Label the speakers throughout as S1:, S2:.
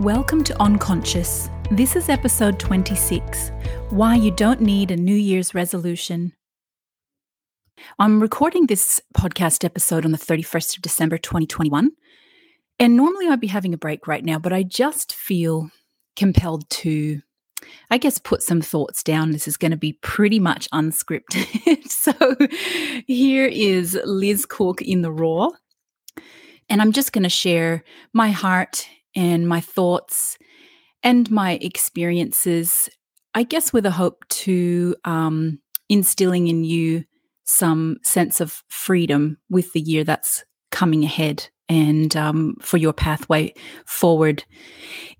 S1: Welcome to Unconscious. This is episode 26 Why You Don't Need a New Year's Resolution. I'm recording this podcast episode on the 31st of December 2021. And normally I'd be having a break right now, but I just feel compelled to, I guess, put some thoughts down. This is going to be pretty much unscripted. so here is Liz Cook in the Raw. And I'm just going to share my heart and my thoughts and my experiences, I guess, with a hope to um, instilling in you some sense of freedom with the year that's coming ahead and um, for your pathway forward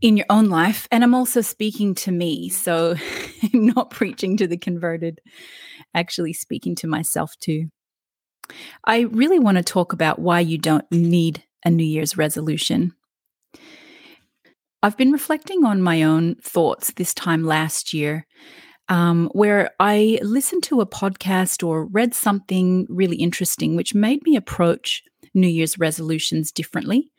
S1: in your own life. And I'm also speaking to me, so not preaching to the converted, actually speaking to myself too. I really want to talk about why you don't need a New Year's resolution. I've been reflecting on my own thoughts this time last year, um, where I listened to a podcast or read something really interesting, which made me approach New Year's resolutions differently.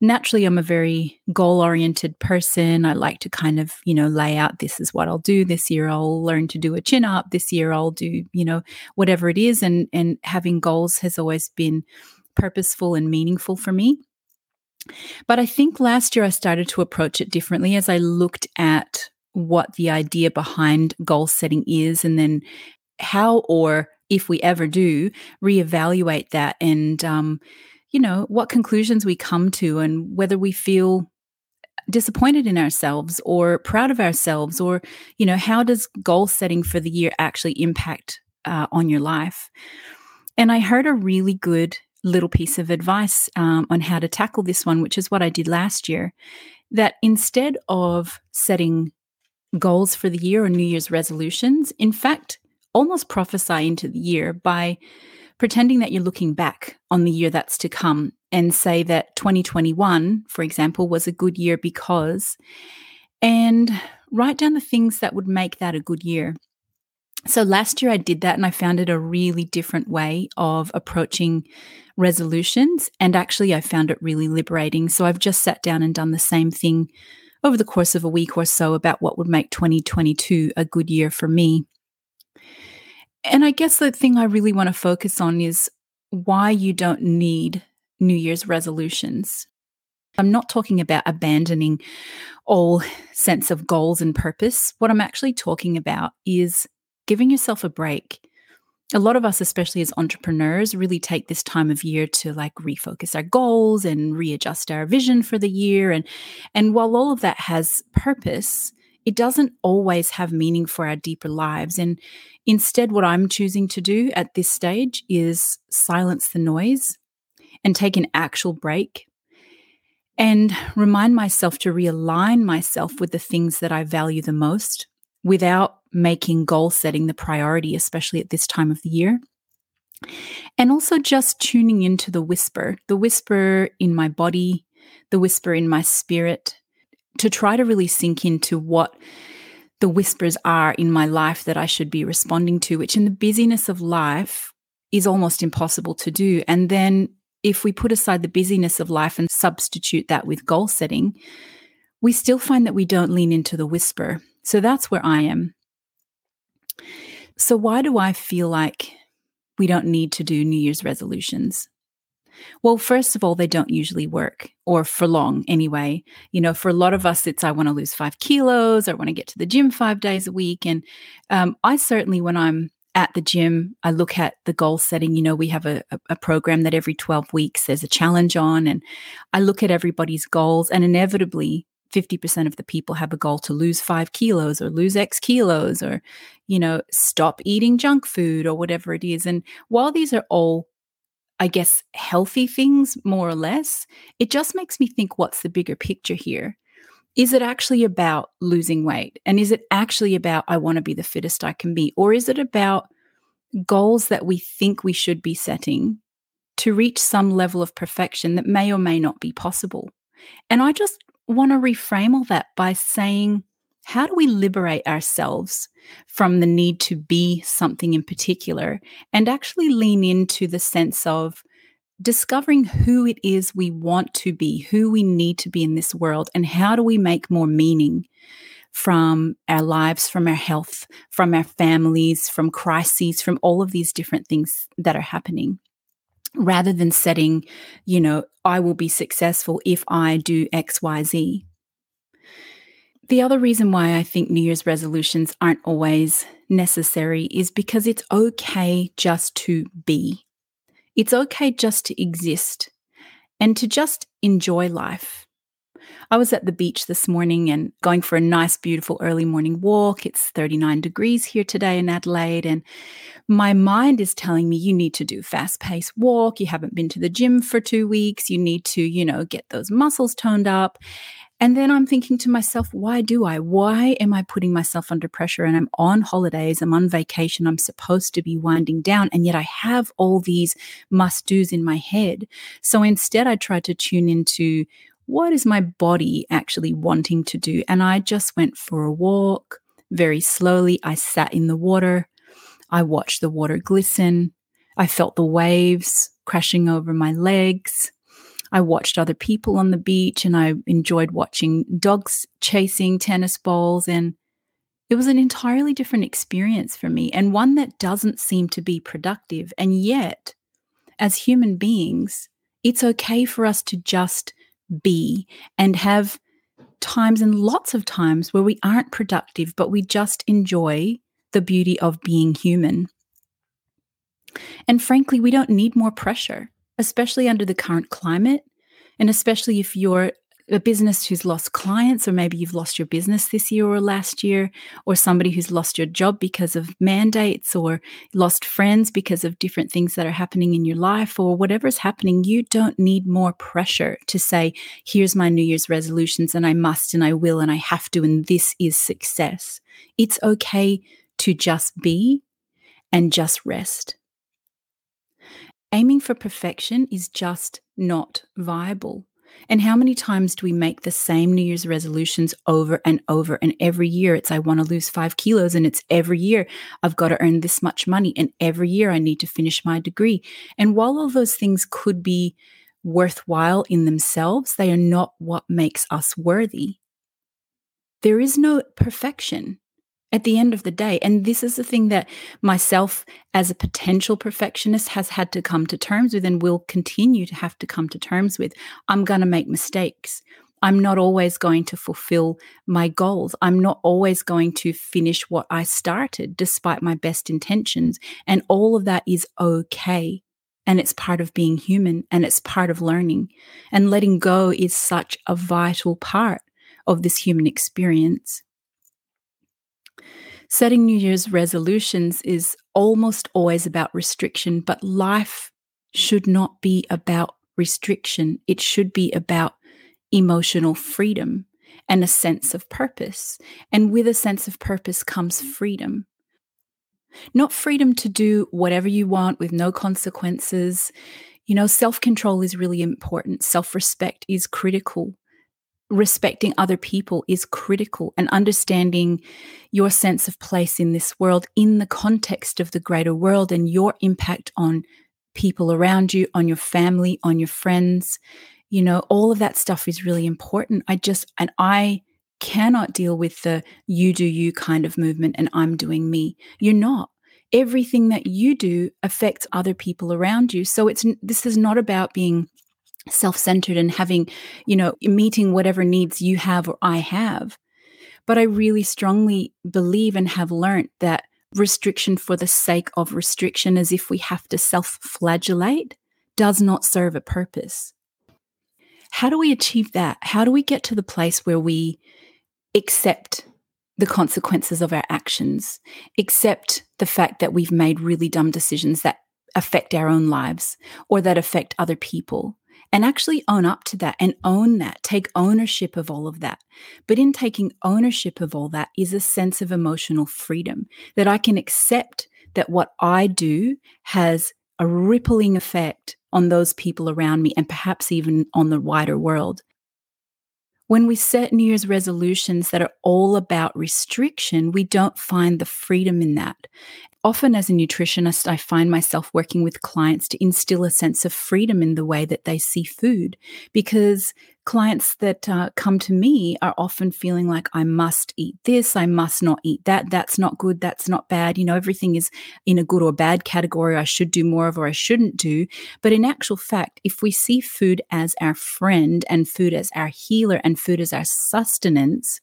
S1: Naturally, I'm a very goal oriented person. I like to kind of, you know, lay out this is what I'll do this year. I'll learn to do a chin up. This year, I'll do, you know, whatever it is. And, and having goals has always been purposeful and meaningful for me. But I think last year I started to approach it differently as I looked at what the idea behind goal setting is and then how or if we ever do reevaluate that and um, you know what conclusions we come to and whether we feel disappointed in ourselves or proud of ourselves or you know how does goal setting for the year actually impact uh, on your life? And i heard a really good little piece of advice um, on how to tackle this one, which is what I did last year. That instead of setting goals for the year or New Year's resolutions, in fact, almost prophesy into the year by pretending that you're looking back on the year that's to come and say that 2021, for example, was a good year because, and write down the things that would make that a good year. So last year I did that and I found it a really different way of approaching resolutions. And actually, I found it really liberating. So I've just sat down and done the same thing over the course of a week or so about what would make 2022 a good year for me. And I guess the thing I really want to focus on is why you don't need New Year's resolutions. I'm not talking about abandoning all sense of goals and purpose. What I'm actually talking about is giving yourself a break. A lot of us especially as entrepreneurs really take this time of year to like refocus our goals and readjust our vision for the year. And and while all of that has purpose it doesn't always have meaning for our deeper lives. And instead what i'm choosing to do at this stage is silence the noise and take an actual break and remind myself to realign myself with the things that i value the most without making goal setting the priority, especially at this time of the year. And also just tuning into the whisper, the whisper in my body, the whisper in my spirit, to try to really sink into what the whispers are in my life that I should be responding to, which in the busyness of life is almost impossible to do. And then if we put aside the busyness of life and substitute that with goal setting, we still find that we don't lean into the whisper. So that's where I am. So, why do I feel like we don't need to do New Year's resolutions? Well, first of all, they don't usually work or for long anyway. You know, for a lot of us, it's I want to lose five kilos, I want to get to the gym five days a week. And um, I certainly, when I'm at the gym, I look at the goal setting. You know, we have a, a, program that every 12 weeks there's a challenge on, and I look at everybody's goals, and inevitably, 50% of the people have a goal to lose five kilos or lose X kilos or, you know, stop eating junk food or whatever it is. And while these are all, I guess, healthy things, more or less, it just makes me think what's the bigger picture here? Is it actually about losing weight? And is it actually about, I want to be the fittest I can be? Or is it about goals that we think we should be setting to reach some level of perfection that may or may not be possible? And I just want to reframe all that by saying, how do we liberate ourselves from the need to be something in particular and actually lean into the sense of discovering who it is we want to be, who we need to be in this world, and how do we make more meaning from our lives, from our health, from our families, from crises, from all of these different things that are happening. Rather than setting, you know, I will be successful if I do XYZ. The other reason why I think New Year's resolutions aren't always necessary is because it's okay just to be. It's okay just to exist and to just enjoy life. I was at the beach this morning and going for a nice, beautiful early morning walk. It's 39 degrees here today in Adelaide. And my mind is telling me you need to do fast paced walk. You haven't been to the gym for two weeks. You need to, you know, get those muscles toned up. And then I'm thinking to myself, why do I? Why am I putting myself under pressure? And I'm on holidays, I'm on vacation, I'm supposed to be winding down. And yet I have all these must do's in my head. So instead, I try to tune into what is my body actually wanting to do? And I just went for a walk very slowly. I sat in the water. I watched the water glisten. I felt the waves crashing over my legs. I watched other people on the beach and I enjoyed watching dogs chasing tennis balls. And it was an entirely different experience for me and one that doesn't seem to be productive. And yet, as human beings, it's okay for us to just be and have times and lots of times where we aren't productive, but we just enjoy the beauty of being human. And frankly, we don't need more pressure especially under the current climate. And especially if you're a business who's lost clients, or maybe you've lost your business this year or last year, or somebody who's lost your job because of mandates, or lost friends because of different things that are happening in your life, or whatever's happening, you don't need more pressure to say, here's my New Year's resolutions, and I must, and I will, and I have to, and this is success. It's okay to just be and just rest. Aiming for perfection is just not viable. And how many times do we make the same New Year's resolutions over and over? And every year it's, I want to lose five kilos. And it's every year I've got to earn this much money. And every year I need to finish my degree. And while all those things could be worthwhile in themselves, they are not what makes us worthy. There is no perfection at the end of the day. And this is the thing that myself, as a potential perfectionist, has had to come to terms with and will continue to have to come to terms with. I'm going to make mistakes. I'm not always going to fulfill my goals. I'm not always going to finish what I started despite my best intentions. And all of that is okay. And it's part of being human and it's part of learning. And letting go is such a vital part of this human experience. Setting New Year's resolutions is almost always about restriction, but life should not be about restriction. It should be about emotional freedom and a sense of purpose. And with a sense of purpose comes freedom. Not freedom to do whatever you want with no consequences. You know, self control is really important, self respect is critical respecting other people is critical and understanding your sense of place in this world in the context of the greater world and your impact on people around you, on your family, on your friends. You know, all of that stuff is really important. I just, and I cannot deal with the you do you kind of movement and I'm doing me. You're not. Everything that you do affects other people around you. So it's this is not about being self-centered and having you know meeting whatever needs you have or i have. But i really strongly believe and have learned that restriction for the sake of restriction as if we have to self-flagellate does not serve a purpose. How do we achieve that? How do we get to the place where we accept the consequences of our actions accept the fact that we've made really dumb decisions that affect our own lives or that affect other people and actually own up to that and own that, take ownership of all of that. But in taking ownership of all that is a sense of emotional freedom that I can accept that what I do has a rippling effect on those people around me and perhaps even on the wider world. When we set New Year's resolutions that are all about restriction, we don't find the freedom in that. Often as a nutritionist, I find myself working with clients to instill a sense of freedom in the way that they see food because clients that uh, come to me are often feeling like I must eat this, I must not eat that, that's not good, that's not bad. You know, everything is in a good or bad category I should do more of or I shouldn't do. But in actual fact, if we see food as our friend and food as our healer and food as our sustenance,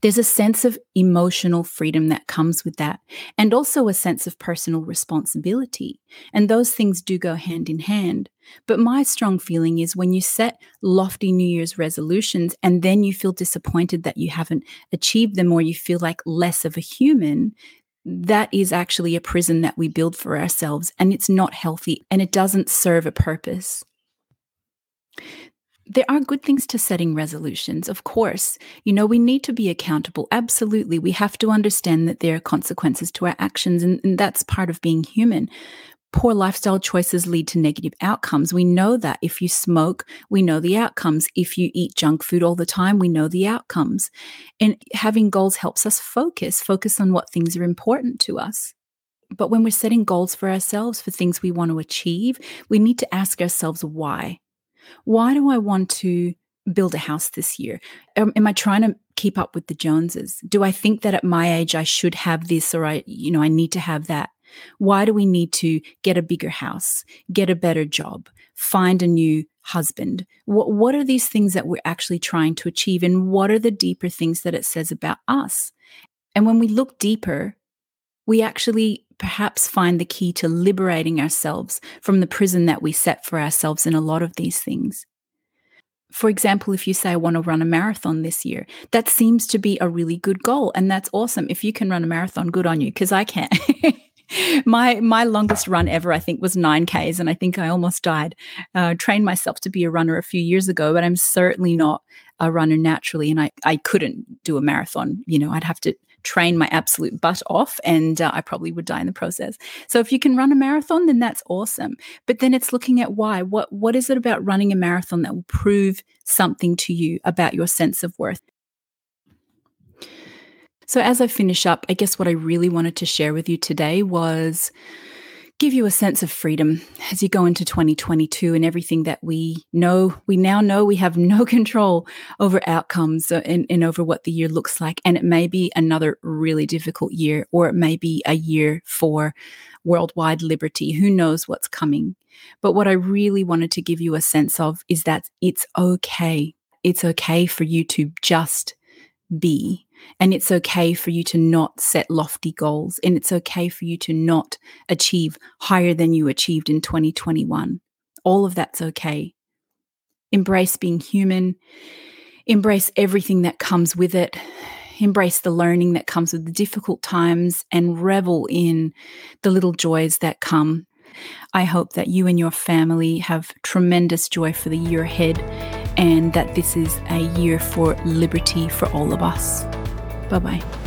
S1: there's a sense of emotional freedom that comes with that, and also a sense of personal responsibility. And those things do go hand in hand. But my strong feeling is when you set lofty New Year's resolutions and then you feel disappointed that you haven't achieved them or you feel like less of a human, that is actually a prison that we build for ourselves and it's not healthy and it doesn't serve a purpose there are good things to setting resolutions, of course. You know, we need to be accountable. Absolutely. We have to understand that there are consequences to our actions, and, and, that's part of being human. Poor lifestyle choices lead to negative outcomes. We know that. If you smoke, we know the outcomes. If you eat junk food all the time, we know the outcomes. And having goals helps us focus, focus on what things are important to us. But when we're setting goals for ourselves, for things we want to achieve, we need to ask ourselves why why do I want to build a house this year? Am, am, I trying to keep up with the Joneses? Do I think that at my age I should have this or I, you know, I need to have that? Why do we need to get a bigger house, get a better job, find a new husband? What, what are these things that we're actually trying to achieve? And what are the deeper things that it says about us? And when we look deeper, we actually perhaps find the key to liberating ourselves from the prison that we set for ourselves in a lot of these things. For example, if you say, I want to run a marathon this year, that seems to be a really good goal. And that's awesome. If you can run a marathon, good on you, because I can't. my my longest run ever, I think, was nine Ks, and I think I almost died. Uh, trained myself to be a runner a few years ago, but I'm certainly not a runner naturally, and I I couldn't do a marathon. You know, I'd have to train my absolute butt off and uh, I probably would die in the process. So if you can run a marathon then that's awesome. But then it's looking at why. What what is it about running a marathon that will prove something to you about your sense of worth? So as I finish up, I guess what I really wanted to share with you today was give you a sense of freedom as you go into 2022 and everything that we know. We now know we have no control over outcomes uh, and, and, over what the year looks like. And it may be another really difficult year, or it may be a year for worldwide liberty. Who knows what's coming? But what I really wanted to give you a sense of is that it's okay. It's okay for you to just be and it's okay for you to not set lofty goals. And it's okay for you to not achieve higher than you achieved in 2021. All of that's okay. Embrace being human. Embrace everything that comes with it. Embrace the learning that comes with the difficult times and revel in the little joys that come. I hope that you and your family have tremendous joy for the year ahead and that this is a year for liberty for all of us. Bye bye.